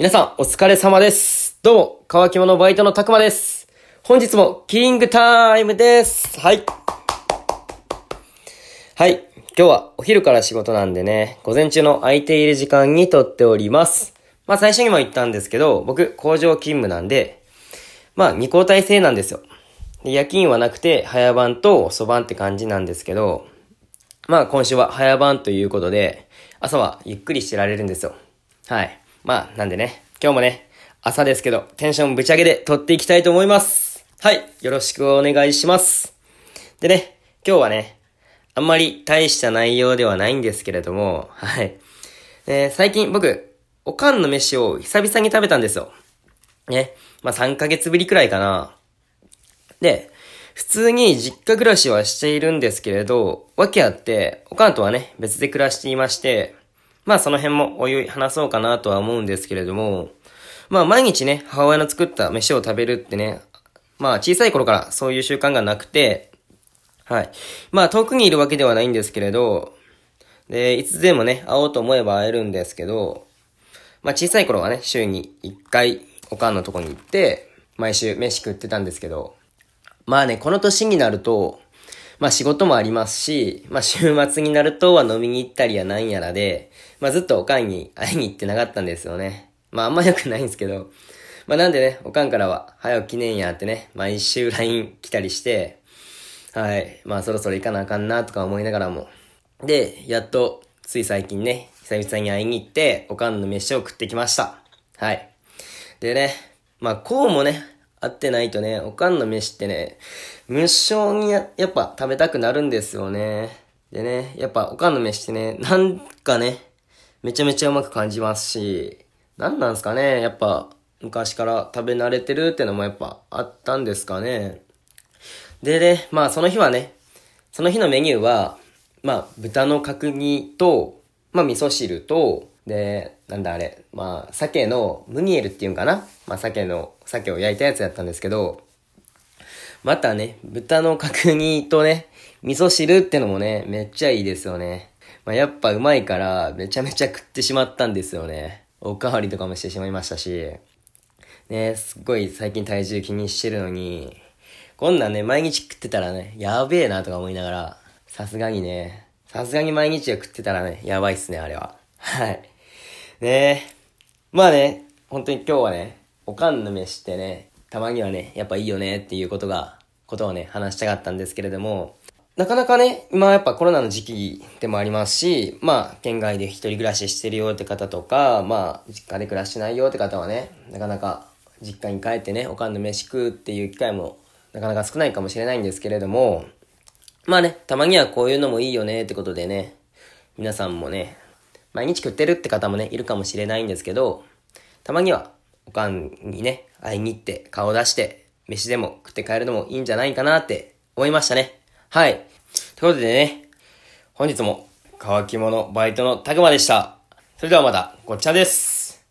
皆さん、お疲れ様です。どうも、乾き物バイトのたくまです。本日も、キングタイムです。はい。はい。今日はお昼から仕事なんでね、午前中の空いている時間にとっております。まあ最初にも言ったんですけど、僕、工場勤務なんで、まあ二交代制なんですよ。で夜勤はなくて、早番と遅番って感じなんですけど、まあ今週は早番ということで、朝はゆっくりしてられるんですよ。はい。まあなんでね、今日もね、朝ですけど、テンションぶち上げで撮っていきたいと思います。はい。よろしくお願いします。でね、今日はね、あんまり大した内容ではないんですけれども、はい。え最近僕、おかんの飯を久々に食べたんですよ。ね。まあ3ヶ月ぶりくらいかな。で、普通に実家暮らしはしているんですけれど、訳あって、おかんとはね、別で暮らしていまして、まあその辺もおいおい話そうかなとは思うんですけれども、まあ毎日ね、母親の作った飯を食べるってね、まあ小さい頃からそういう習慣がなくて、はい。まあ遠くにいるわけではないんですけれど、で、いつでもね、会おうと思えば会えるんですけど、まあ小さい頃はね、週に1回、おかんのとこに行って、毎週飯食ってたんですけど、まあね、この年になると、まあ仕事もありますし、まあ週末になるとは飲みに行ったりやなんやらで、まあずっとおかんに会いに行ってなかったんですよね。まああんま良くないんですけど、まあなんでね、おかんからは、早起きねんやってね、毎週 LINE 来たりして、はい、まあそろそろ行かなあかんなとか思いながらも。で、やっと、つい最近ね、久々に会いに行って、おかんの飯を食ってきました。はい。でね、まあこうもね、会ってないとね、おかんの飯ってね、無性にややっぱ食べたくなるんですよね。でね、やっぱおかんの飯ってね、なんかね、めちゃめちゃうまく感じますし、なんなんすかね、やっぱ昔から食べ慣れてるってのもやっぱあったんですかね。でね、まあその日はね、その日のメニューは、まあ豚の角煮と、まあ味噌汁と、で、なんだあれ、まあ鮭のムニエルっていうんかな？まあ鮭の、鮭を焼いたやつやったんですけど、またね、豚の角煮とね、味噌汁ってのもね、めっちゃいいですよね。まあ、やっぱうまいから、めちゃめちゃ食ってしまったんですよね。おかわりとかもしてしまいましたし。ね、すっごい最近体重気にしてるのに、こんなんね、毎日食ってたらね、やべえなとか思いながら、さすがにね、さすがに毎日食ってたらね、やばいっすね、あれは。はい。ねまあね、本当に今日はね、おかんの飯ってね、たまにはね、やっぱいいよねっていうことが、ことをね、話したかったんですけれども、なかなかね、今やっぱコロナの時期でもありますし、まあ、県外で一人暮らししてるよって方とか、まあ、実家で暮らしてないよって方はね、なかなか実家に帰ってね、おかんの飯食うっていう機会もなかなか少ないかもしれないんですけれども、まあね、たまにはこういうのもいいよねってことでね、皆さんもね、毎日食ってるって方もね、いるかもしれないんですけど、たまにはおかんにね、会いに行って顔出して、飯でも食って帰るのもいいんじゃないかなって思いましたね。はい。ということでね、本日も乾き物バイトのたくまでした。それではまた、ごっちゃです。